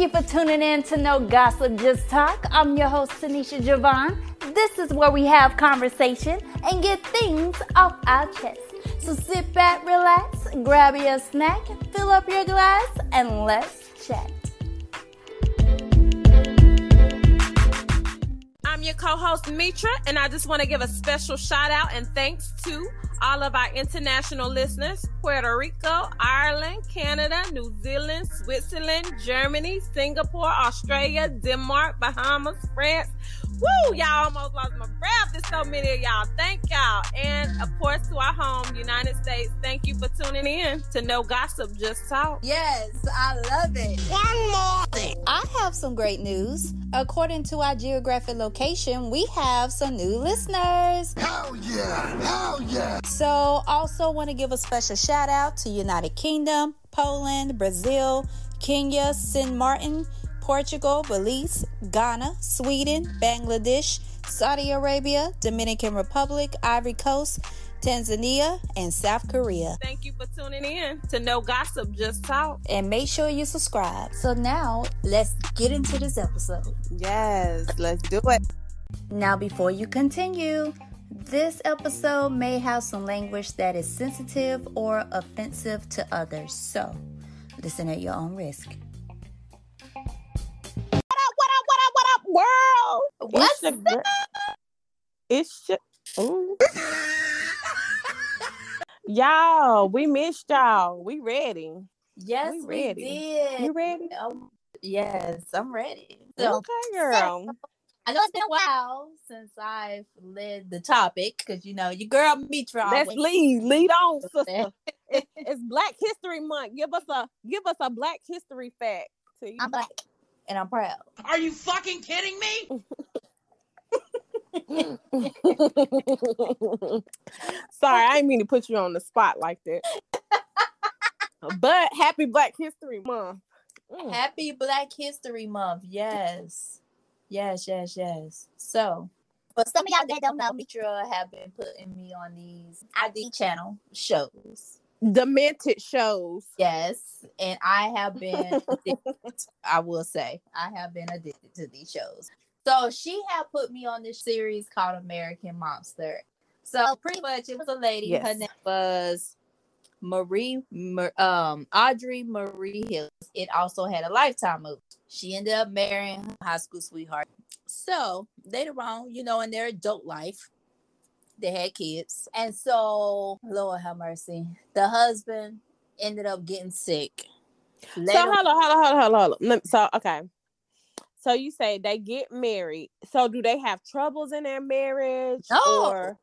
you for tuning in to No Gossip Just Talk. I'm your host, Tenisha Javon. This is where we have conversation and get things off our chest. So sit back, relax, grab your snack, fill up your glass, and let's chat. I'm your co-host Mitra, and I just want to give a special shout out and thanks to all of our international listeners Puerto Rico, Ireland, Canada, New Zealand, Switzerland, Germany, Singapore, Australia, Denmark, Bahamas, France. Woo! Y'all almost lost my breath. There's so many of y'all. Thank y'all. And of course, to our home, United States, thank you for tuning in to No Gossip, Just Talk. Yes, I love it. One more thing. I have some great news. According to our geographic location, we have some new listeners. Hell yeah! Hell yeah! So, also want to give a special shout out to United Kingdom, Poland, Brazil, Kenya, St. Martin, Portugal, Belize, Ghana, Sweden, Bangladesh, Saudi Arabia, Dominican Republic, Ivory Coast, Tanzania, and South Korea. Thank you for tuning in to No Gossip, Just Talk. And make sure you subscribe. So now, let's get into this episode. Yes, let's do it. Now, before you continue, this episode may have some language that is sensitive or offensive to others. So, listen at your own risk. What up? What up? What up? What up, world? What's it's your, It's your, Ooh. Y'all. We missed y'all. We ready. Yes, We we, ready. did. You ready? Um, yes, I'm ready. So, okay, girl. I know it's been a while since I've led the topic because you know your girl Mitra. Let's lead. Lead on, sister. It's, it's Black History Month. Give us a give us a Black History fact. To you. I'm black and I'm proud. Are you fucking kidding me? Sorry, I didn't mean to put you on the spot like that. but happy Black History Month. Mm. Happy Black History Month. Yes. Yes, yes, yes. So, for some of y'all that don't know, Mitra have been putting me on these ID channel shows. Demented shows. Yes. And I have been, addicted, I will say, I have been addicted to these shows. So, she had put me on this series called American Monster. So, pretty much, it was a lady. Her name was Marie, um, Audrey Marie Hills. It also had a Lifetime movie. She ended up marrying her high school sweetheart. So later on, you know, in their adult life, they had kids, and so Lord have mercy, the husband ended up getting sick. Later, So hold on, hold on, hold on, hold on, hold on. Let- So okay. So you say they get married. So do they have troubles in their marriage? No. Or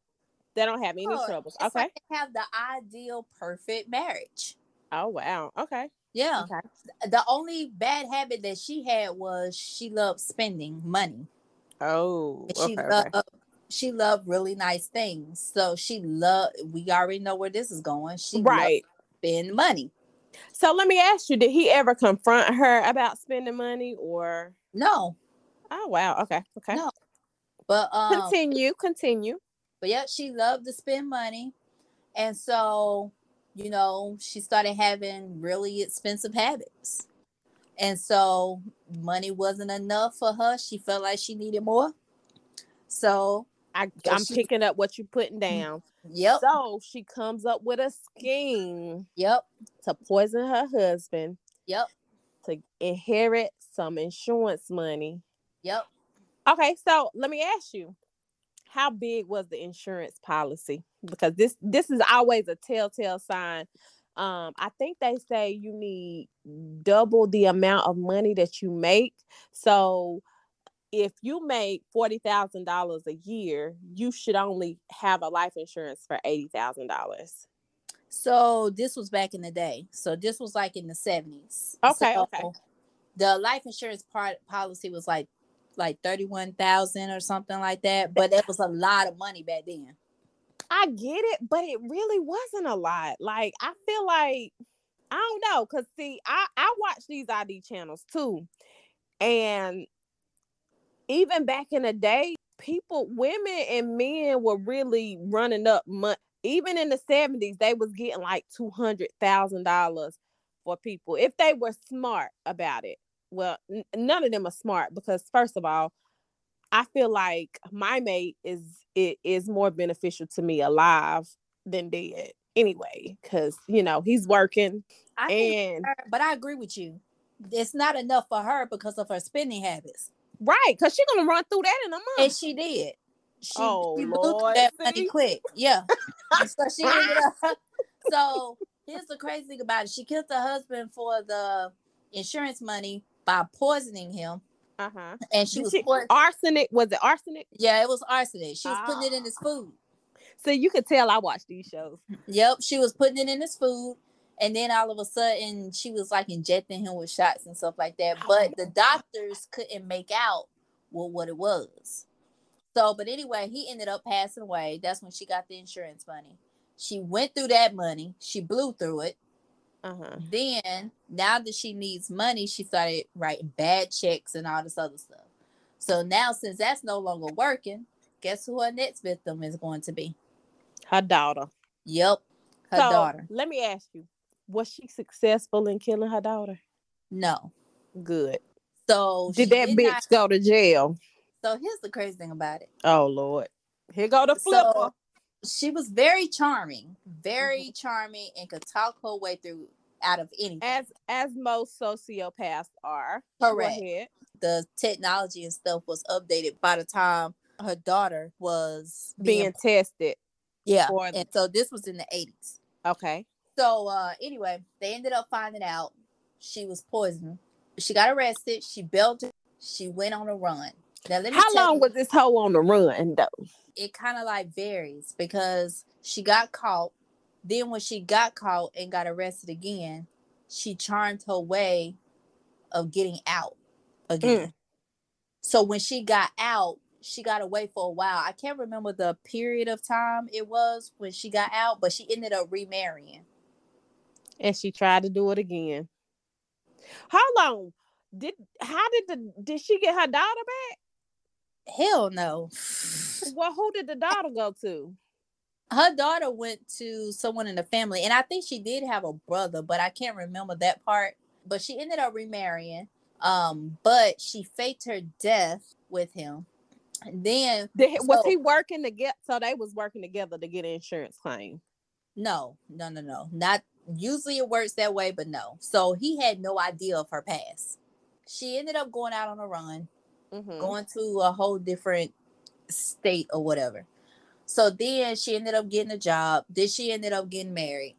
they don't have any Oh, troubles. it's Okay. like they have the ideal perfect marriage. Oh wow. Okay. Yeah. Okay. The only bad habit that she had was she loved spending money. Oh. And Okay. she okay. loved she loved really nice things. So she loved we already know where this is going. She loved Right. spend money. So let me ask you, did he ever confront her about spending money or No, oh wow, okay, okay. No. but um Continue, continue. but yeah, she loved to spend money. And so, you know, she started having really expensive habits. And so money wasn't enough for her. She felt like she needed more. So, I, I'm she- picking up what you're putting down. yep, So she comes up with a scheme yep, to poison her husband yep, to inherit some insurance money. yep. Okay, so let me ask you, how big was the insurance policy? Because this this is always a telltale sign. Um, I think they say you need double the amount of money that you make. So if you make forty thousand dollars a year, you should only have a life insurance for eighty thousand dollars. So this was back in the day. So this was like in the 70s. Okay, So okay. The life insurance part policy was like like 31,000 or something like that, but that was a lot of money back then. I get it, but it really wasn't a lot. Like I feel like I don't know, cause see, I I watch these ID channels too, and even back in the day, people, women and men were really running up money. Even in the seventies, they was getting like two hundred thousand dollars for people if they were smart about it. well, n- none of them are smart because first of all, I feel like my mate is it is more beneficial to me alive than dead anyway, because you know he's working I and her- but I agree with you. It's not enough for her because of her spending habits. right, because she's gonna run through that in a month. And she did. She, Oh, she blew that see? money quick. Yeah. So she ended up. So here's the crazy thing about it. She killed her husband for the insurance money by poisoning him. uh-huh. And she was she- poison- arsenic was it arsenic? yeah, it was arsenic. She was putting it in Ah. his food. So you could tell I watch these shows. Yep, she was putting it in his food. And then all of a sudden, she was like injecting him with shots and stuff like that. But the doctors couldn't make out what, what it was. So, but anyway, he ended up passing away. That's when she got the insurance money. She went through that money. She blew through it. Uh-huh. Then, now that she needs money, she started writing bad checks and all this other stuff. So now, since that's no longer working, guess who her next victim is going to be? Her daughter. Yep, her so daughter. let me ask you, was she successful in killing her daughter? No. Good. So Did that bitch not- go to jail? So here's the crazy thing about it. Oh Lord. Here go the flipper. So she was very charming, very Mm-hmm. charming, and could talk her way through out of anything. as as most sociopaths are. Correct. The technology and stuff was updated by the time her daughter was Being tested. yeah. for- And so this was in the 80s. Okay. So uh anyway, they ended up finding out she was poisoned. She got arrested. She belted. She went on a run. Now let me How long you, was this hoe on the run though? it kind of like varies because she got caught. Then when she got caught and got arrested again, she charmed her way of getting out again. Mm. So when she got out, she got away for a while. I can't remember the period of time it was when she got out, but she ended up remarrying. And she tried to do it again. How long did how did the did she get her daughter back? Hell no. Well, who did the daughter go to? Her daughter went to someone in the family, and I think she did have a brother, but I can't remember that part. But she ended up remarrying. Um, but she faked her death with him. And then Did, he- was he working to get so they was working together to get an insurance claim? no, no, no, no. Not usually it works that way, but no. So he had no idea of her past. She ended up going out on a run. Mhm. going to a whole different state or whatever. So then she ended up getting a job. Then she ended up getting married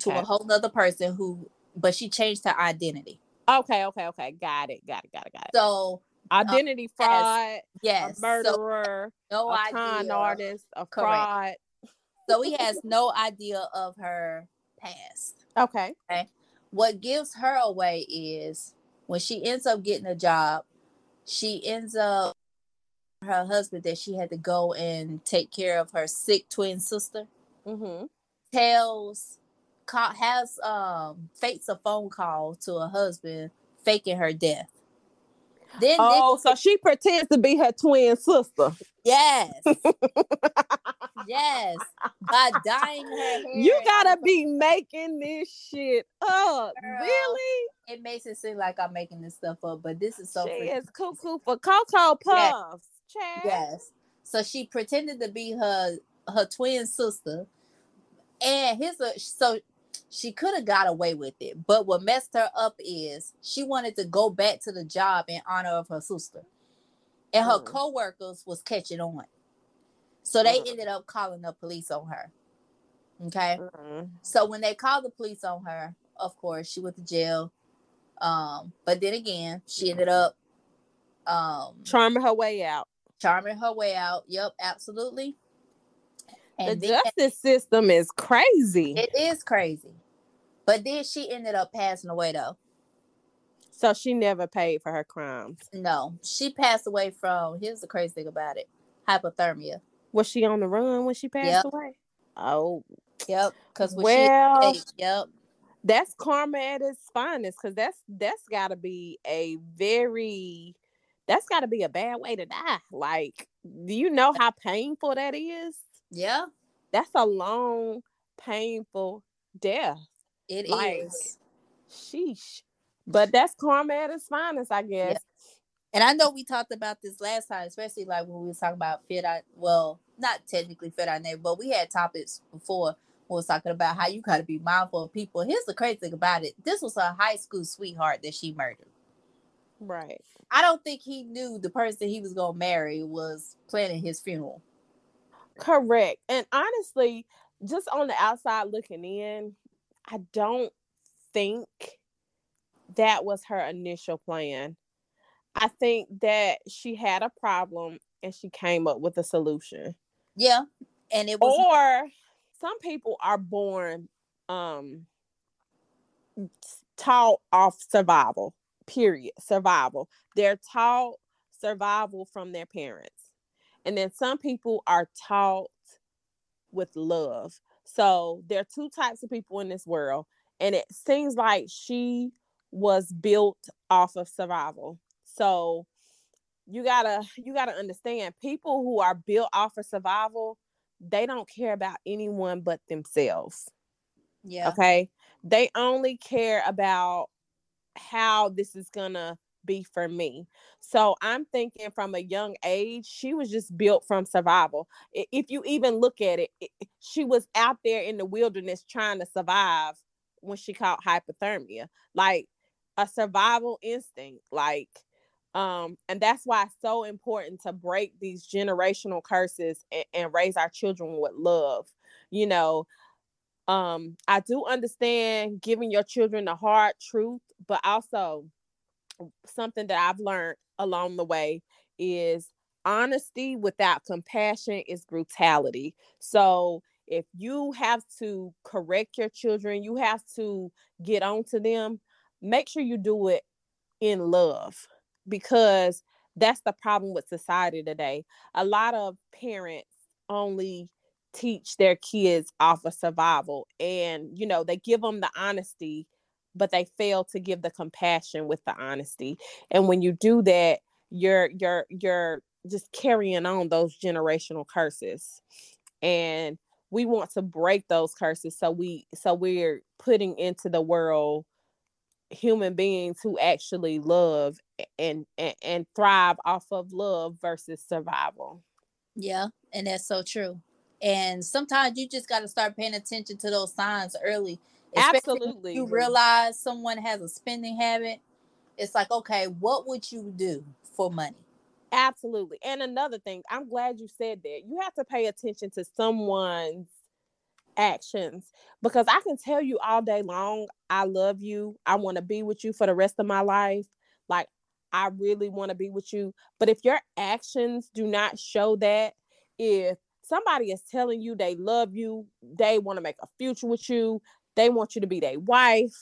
to a whole nother person who, but she changed her identity. okay, okay, okay. Got it, got it, got it, got it. So Identity fraud, yes, a so murderer, no a idea. con artist, a Correct. fraud. So he has no idea of her past. Okay. Okay. What gives her away is when she ends up getting a job, she ends up her husband that she had to go and take care of her sick twin sister. Mm-hmm. tells has um fakes a phone call to her husband faking her death then Oh, then- so she pretends to be her twin sister. yes yes by dyeing her hair You gotta be making this shit up. Girl, Really? it makes it seem like i'm making this stuff up but this is so she freaking- is cuckoo for Cocoa Yes. Puffs. Chad. yes so she pretended to be her her twin sister and his so she could have got away with it but what messed her up is she wanted to go back to the job in honor of her sister and her Mm. co-workers was catching on so they Mm. ended up calling the police on her okay Mhm. so when they called the police on her of course she went to jail um but then again she ended up um Charming her way out. charming her way out. Yep, absolutely. And the then justice system is crazy. it is crazy. But then she ended up passing away though. so she never paid for her crimes. No, she passed away from here's the crazy thing about it. Hypothermia. Was she on the run when she passed Yep. away? Oh, Yep. Because well, she yep. that's karma at its finest because that's that's got to be a very that's got to be a bad way to die like do you know how painful that is Yeah, that's a long painful death it is. Like- sheesh But that's karma at its finest, I guess. And I know we talked about this last time, especially like when we was talking about fit our well, not technically fit our neighbor, but we had topics before we was talking about how you gotta be mindful of people. Here's the crazy thing about it. This was a high school sweetheart that she murdered. Right. I don't think he knew the person he was gonna marry was planning his funeral. Correct. And honestly, just on the outside looking in, I don't think that was her initial plan. I think that she had a problem and she came up with a solution. Yeah. And it was Or some people are born um taught off survival. Period. Survival. They're taught survival from their parents. And then some people are taught with love. So there are two types of people in this world. And it seems like she was built off of survival. So you gotta you gotta understand people who are built off of survival, they don't care about anyone but themselves. yeah. Okay. They only care about how this is gonna be for me. So I'm thinking from a young age, she was just built from survival. If you even look at it, she was out there in the wilderness trying to survive when she caught hypothermia, like a survival instinct. Like, um, and that's why it's so important to break these generational curses and, and raise our children with love. You know, um i do understand giving your children the hard truth but also something that i've learned along the way is honesty without compassion is brutality. So if you have to correct your children you have to get on to them make sure you do it in love because that's the problem with society today. A lot of parents only teach their kids off of survival and you know they give them the honesty but they fail to give the compassion with the honesty and when you do that you're you're you're just carrying on those generational curses and we want to break those curses so we so we're putting into the world human beings who actually love and and, and thrive off of love versus survival Yeah, and that's so true. And sometimes you just got to start paying attention to those signs early. Absolutely. You realize someone has a spending habit. It's like, okay, what would you do for money? Absolutely. And another thing, I'm glad you said that. You have to pay attention to someone's actions because I can tell you all day long, I love you. I want to be with you for the rest of my life. Like, I really want to be with you. But if your actions do not show that, if somebody is telling you they love you, they want to make a future with you, they want you to be their wife,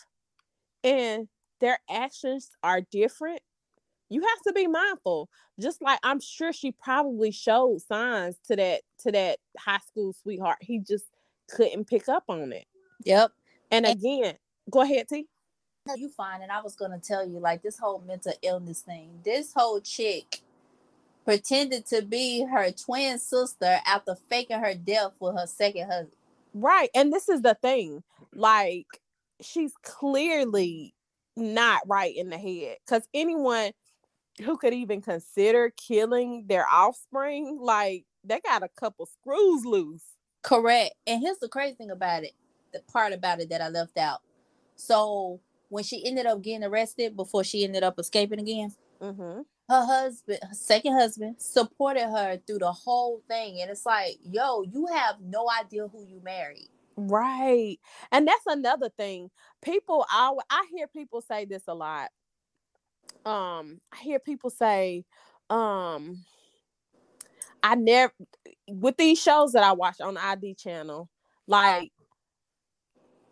and their actions are different, you have to be mindful just like i'm sure she probably showed signs to that to that high school sweetheart he just couldn't pick up on it Yep. and And- again go ahead t You find, and I was gonna tell you, like this whole mental illness thing. This whole chick pretended to be her twin sister after faking her death with her second husband. Right and this is the thing like she's clearly not right in the head because anyone who could even consider killing their offspring like they got a couple screws loose Correct. And here's the crazy thing about it, the part about it that I left out. So when she ended up getting arrested before she ended up escaping again, mm-hmm. Her husband, her second husband, supported her through the whole thing. And it's like, yo, you have no idea who you married. Right. And that's another thing. People I I hear people say this a lot. Um I hear people say um I never with these shows that I watch on the ID channel like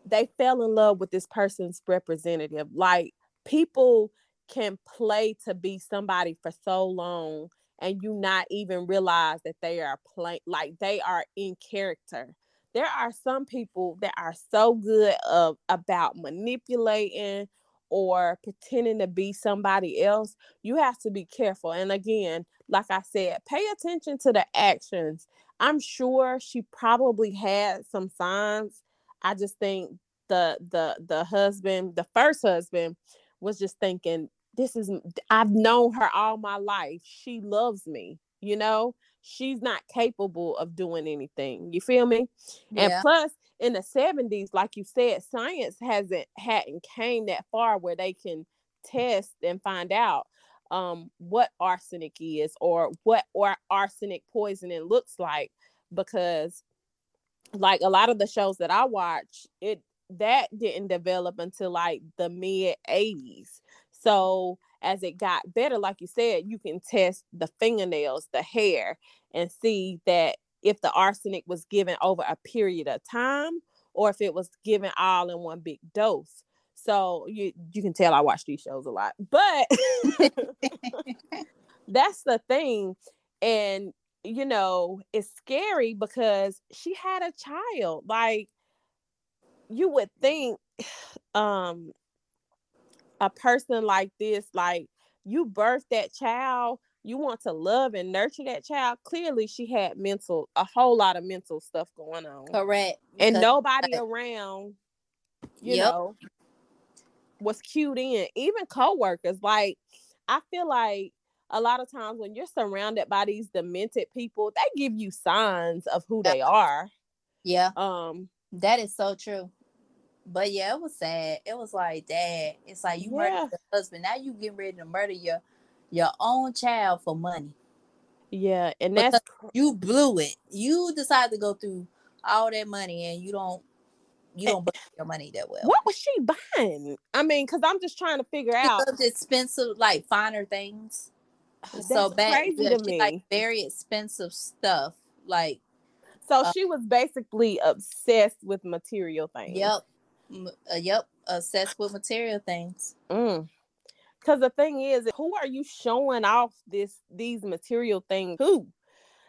they fell in love with this person's representative. Like people can play to be somebody for so long and you not even realize that they are play like they are in character. There are some people that are so good of about manipulating or pretending to be somebody else. You have to be careful and again like i said pay attention to the actions. I'm sure she probably had some signs. I just think the the the husband the first husband was just thinking, this is I've known her all my life. She loves me, you know. She's not capable of doing anything. You feel me? And plus, in the 70s, like you said, science hasn't hadn't came that far where they can test and find out um what arsenic is or what or arsenic poisoning looks like because like a lot of the shows that I watch, it that didn't develop until like the mid 80s. So as it got better, like you said, you can test the fingernails, the hair, and see that if the arsenic was given over a period of time or if it was given all in one big dose. So you you can tell I watch these shows a lot. But that's the thing. And you know, it's scary because she had a child. Like you would think um a person like this, like you birthed that child, you want to love and nurture that child. Clearly, she had mental, a whole lot of mental stuff going on, Correct. and because- nobody around, you Yep. know, was cued in. Even coworkers, like I feel like a lot of times when you're surrounded by these demented people, they give you signs of who they are. Yeah, Um, that is so true. But yeah, it was sad. It was like, dad, it's like you Yeah. murdered your husband. Now you getting ready to murder your your own child for money. yeah, and that's You blew it. You decided to go through all that money and you don't you don't budget your money that well. what was she buying? I mean, because I'm just trying to figure She out. expensive, like finer things. That's so crazy yeah, to she me. like very expensive stuff. Like, so uh, she was basically obsessed with material things. yep, uh, yep, obsessed with material things. Mm. Cause the thing is, who are you showing off this these material things who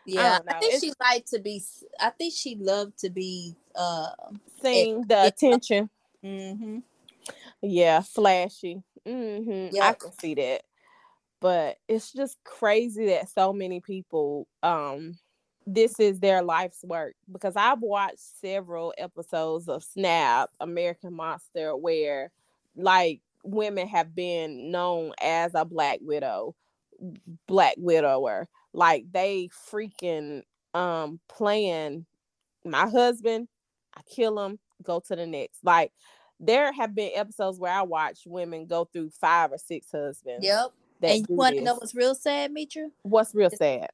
Yeah, don't I, think It's- she liked to be. i think she loved to be. uh Seeing the yeah. attention. hmm Yeah, flashy. mm-hmm. I can see that. But it's just crazy that so many people um this is their life's work because I've watched several episodes of Snap, American Monster, where like women have been known as a black widow, black widower. Like they freaking um playing my husband, I kill him, go to the next. Like there have been episodes where I watch women go through five or six husbands. Yep. And you want to know what's real sad, Mitra? what's real sad?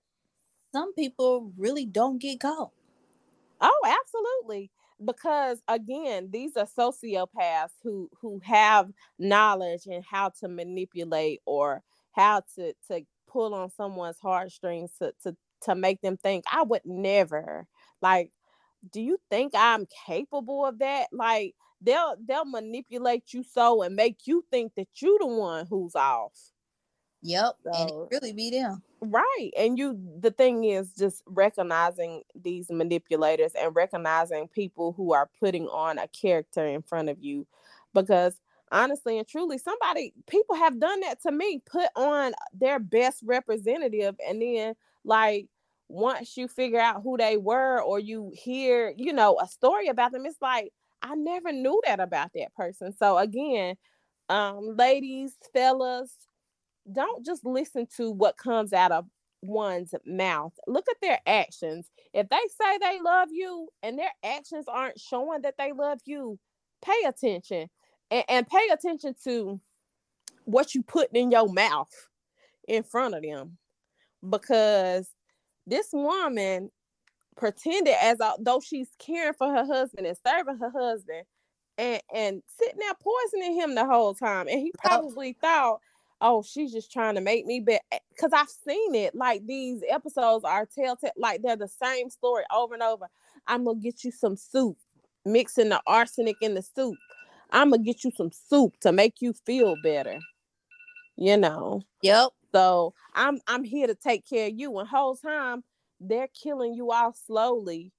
Some people really don't get caught. Oh, absolutely. Because again, these are sociopaths who who have knowledge and how to manipulate or how to to pull on someone's heartstrings to to to make them think I would never like do you think I'm capable of that? Like they'll they'll manipulate you so and make you think that you're the one who's off. Yep. And it really be them. Right. And you the thing is just recognizing these manipulators and recognizing people who are putting on a character in front of you because honestly and truly somebody people have done that to me put on their best representative and then like once you figure out who they were or you hear you know a story about them it's like i never knew that about that person so again um ladies fellas don't just listen to what comes out of one's mouth. Look at their actions. If they say they love you and their actions aren't showing that they love you, pay attention and, and pay attention to what you put in your mouth in front of them because this woman pretended as though she's caring for her husband and serving her husband and and sitting there poisoning him the whole time and he probably thought oh she's just trying to make me bet eh, because i've seen it like these episodes are telltale like they're the same story over and over. I'm gonna get you some soup mixing the arsenic in the soup. I'm gonna get you some soup to make you feel better you know? Yep. so i'm i'm here to take care of you and whole time they're killing you off slowly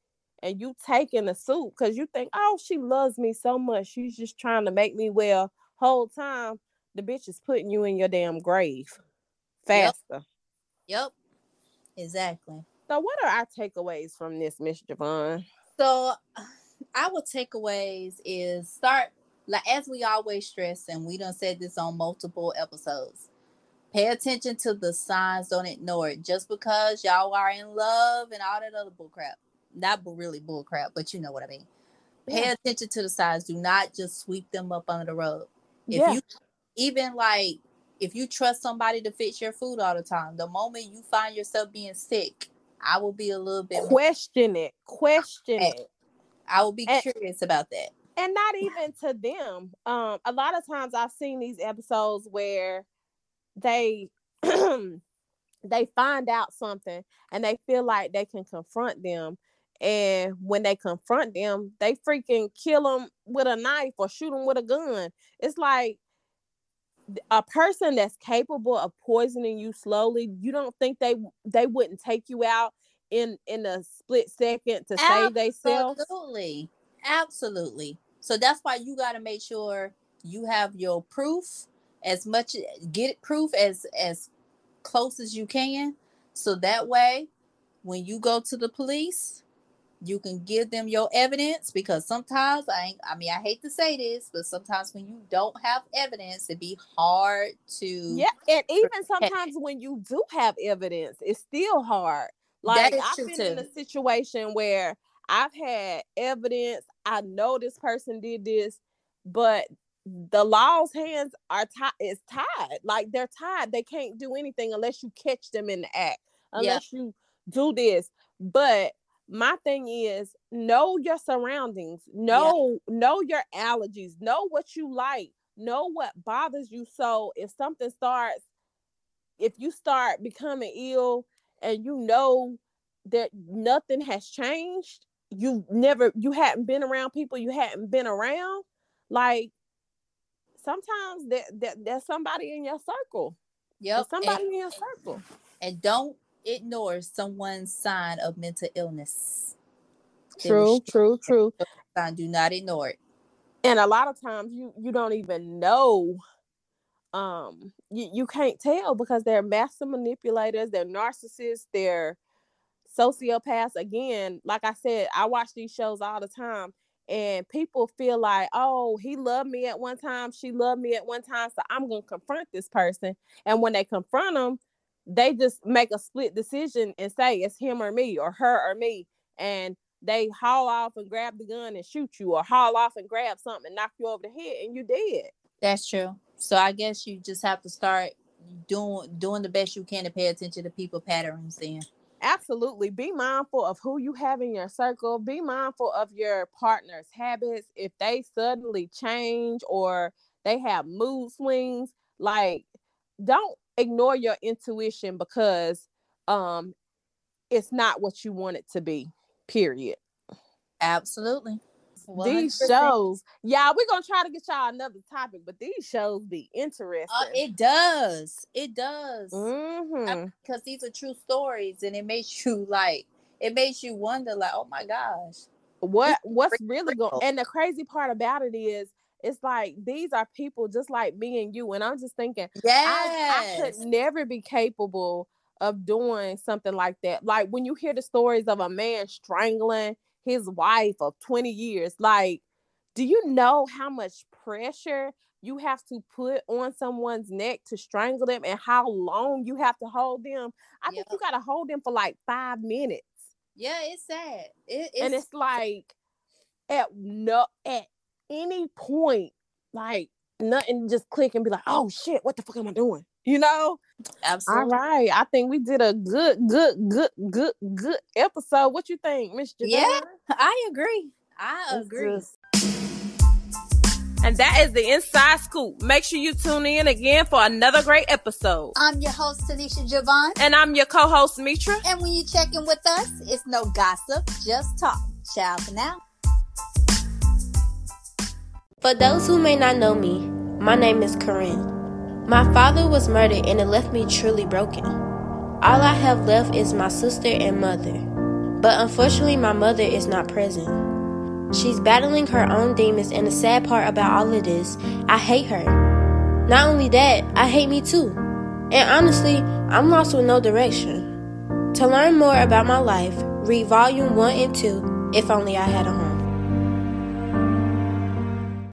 and you taking the soup because you think oh she loves me so much she's just trying to make me well. Whole time the bitch is putting you in your damn grave faster Yep. Exactly. so what are our takeaways from this miss javon So our takeaways is start like as we always stress, and we done said this on multiple episodes. Pay attention to the signs. Don't ignore it. Just because y'all are in love and all that other bullcrap, not really bullcrap, but you know what I mean. Pay Yeah. attention to the signs. Do not just sweep them up under the rug. If Yeah. you even like if you trust somebody to fix your food all the time, the moment you find yourself being sick, I will be a little bit more, question it, question it. I will be and- curious about that. and not even to them. Um, a lot of times I've seen these episodes where they they find out something and they feel like they can confront them. And when they confront them, they freaking kill them with a knife or shoot them with a gun. It's like a person that's capable of poisoning you slowly. You don't think they they wouldn't take you out in in a split second to save themselves? Absolutely. Absolutely. So that's why you got to make sure you have your proof as much get it proof as as close as you can so that way when you go to the police you can give them your evidence because sometimes I ain't, I mean I hate to say this but sometimes when you don't have evidence it'd be hard to Yeah, and even sometimes when you do have evidence, it's still hard. Like I've been in a situation where I've had evidence. I know this person did this, but the law's hands are tied. Is tied. Like they're tied. They can't do anything unless you catch them in the act. Yeah. Unless you do this. But my thing is know your surroundings. Know know your allergies. Know what you like. Know what bothers you. So if something starts, if you start becoming ill and you know that nothing has changed, you never you hadn't been around people you hadn't been around, like sometimes that, that there's somebody in your circle. yep There's and- somebody in your circle. and don't ignore someone's sign of mental illness True, true, true. sign. do not ignore it and a lot of times you you don't even know um you, you can't tell because they're master manipulators they're narcissists they're sociopaths again like i said i watch these shows all the time and people feel like oh he loved me at one time she loved me at one time so i'm gonna confront this person and when they confront them they just make a split decision and say it's him or me or her or me and they haul off and grab the gun and shoot you or haul off and grab something and knock you over the head and you dead That's true. So I guess you just have to start doing doing the best you can to pay attention to people patterns then. absolutely be mindful of who you have in your circle be mindful of your partner's habits if they suddenly change or they have mood swings like don't ignore your intuition because um it's not what you want it to be period Absolutely. these 100%. shows yeah we're gonna try to get y'all another topic but these shows be interesting Uh, it does. It does. Mhm. Because these are true stories and it makes you like it makes you wonder like, oh my gosh. what what's really going and the crazy part about it is it's like these are people just like me and you and i'm just thinking I, I Yes. could never be capable of doing something like that like when you hear the stories of a man strangling his wife of 20 years like do you know how much pressure you have to put on someone's neck to strangle them and how long you have to hold them i think you got to hold them for like five minutes yeah, it's sad. It, it's, and it's like at no at any point like nothing just click and be like oh shit what the fuck am i doing you know all absolutely right i think we did a good good good good good episode what you think miss Yeah, I agree. I agree. just- And that is the inside scoop. Make sure you tune in again for another great episode. I'm your host, Tenisha Javon. And I'm your co-host Mitra. And when you check in with us, it's no gossip, just talk. Ciao for now. For those who may not know me, my name is Corinne. My father was murdered and it left me truly broken. All I have left is my sister and mother. But unfortunately, my mother is not present. She's battling her own demons, and the sad part about all of this, I hate her. Not only that, I hate me too. And honestly, I'm lost with no direction. To learn more about my life, read volume 1 and 2, If Only I Had a Home.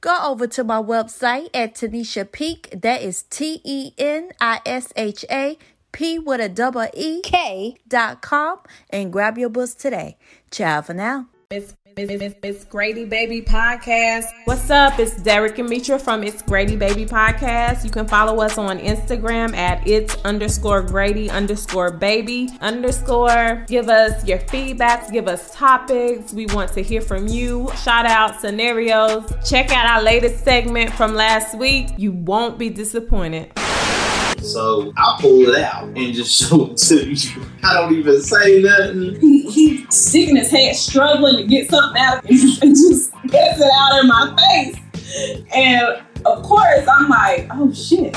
Go over to my website at Tenisha Peek. That is T E N I S H A P with a double E K dot com and grab your books today. Ciao for now. Miss Miss Grady Baby Podcast. What's up? It's Derek and Mitra from It's Grady Baby Podcast. You can follow us on Instagram at it's underscore Grady underscore baby underscore. Give us your feedbacks, give us topics. We want to hear from you. Shout out scenarios. Check out our latest segment from last week. You won't be disappointed. So I pull it out and just show it to you. I don't even say nothing. he, he sticking his head, struggling to get something out, and just gets it out in my face. And of course, I'm like, oh shit.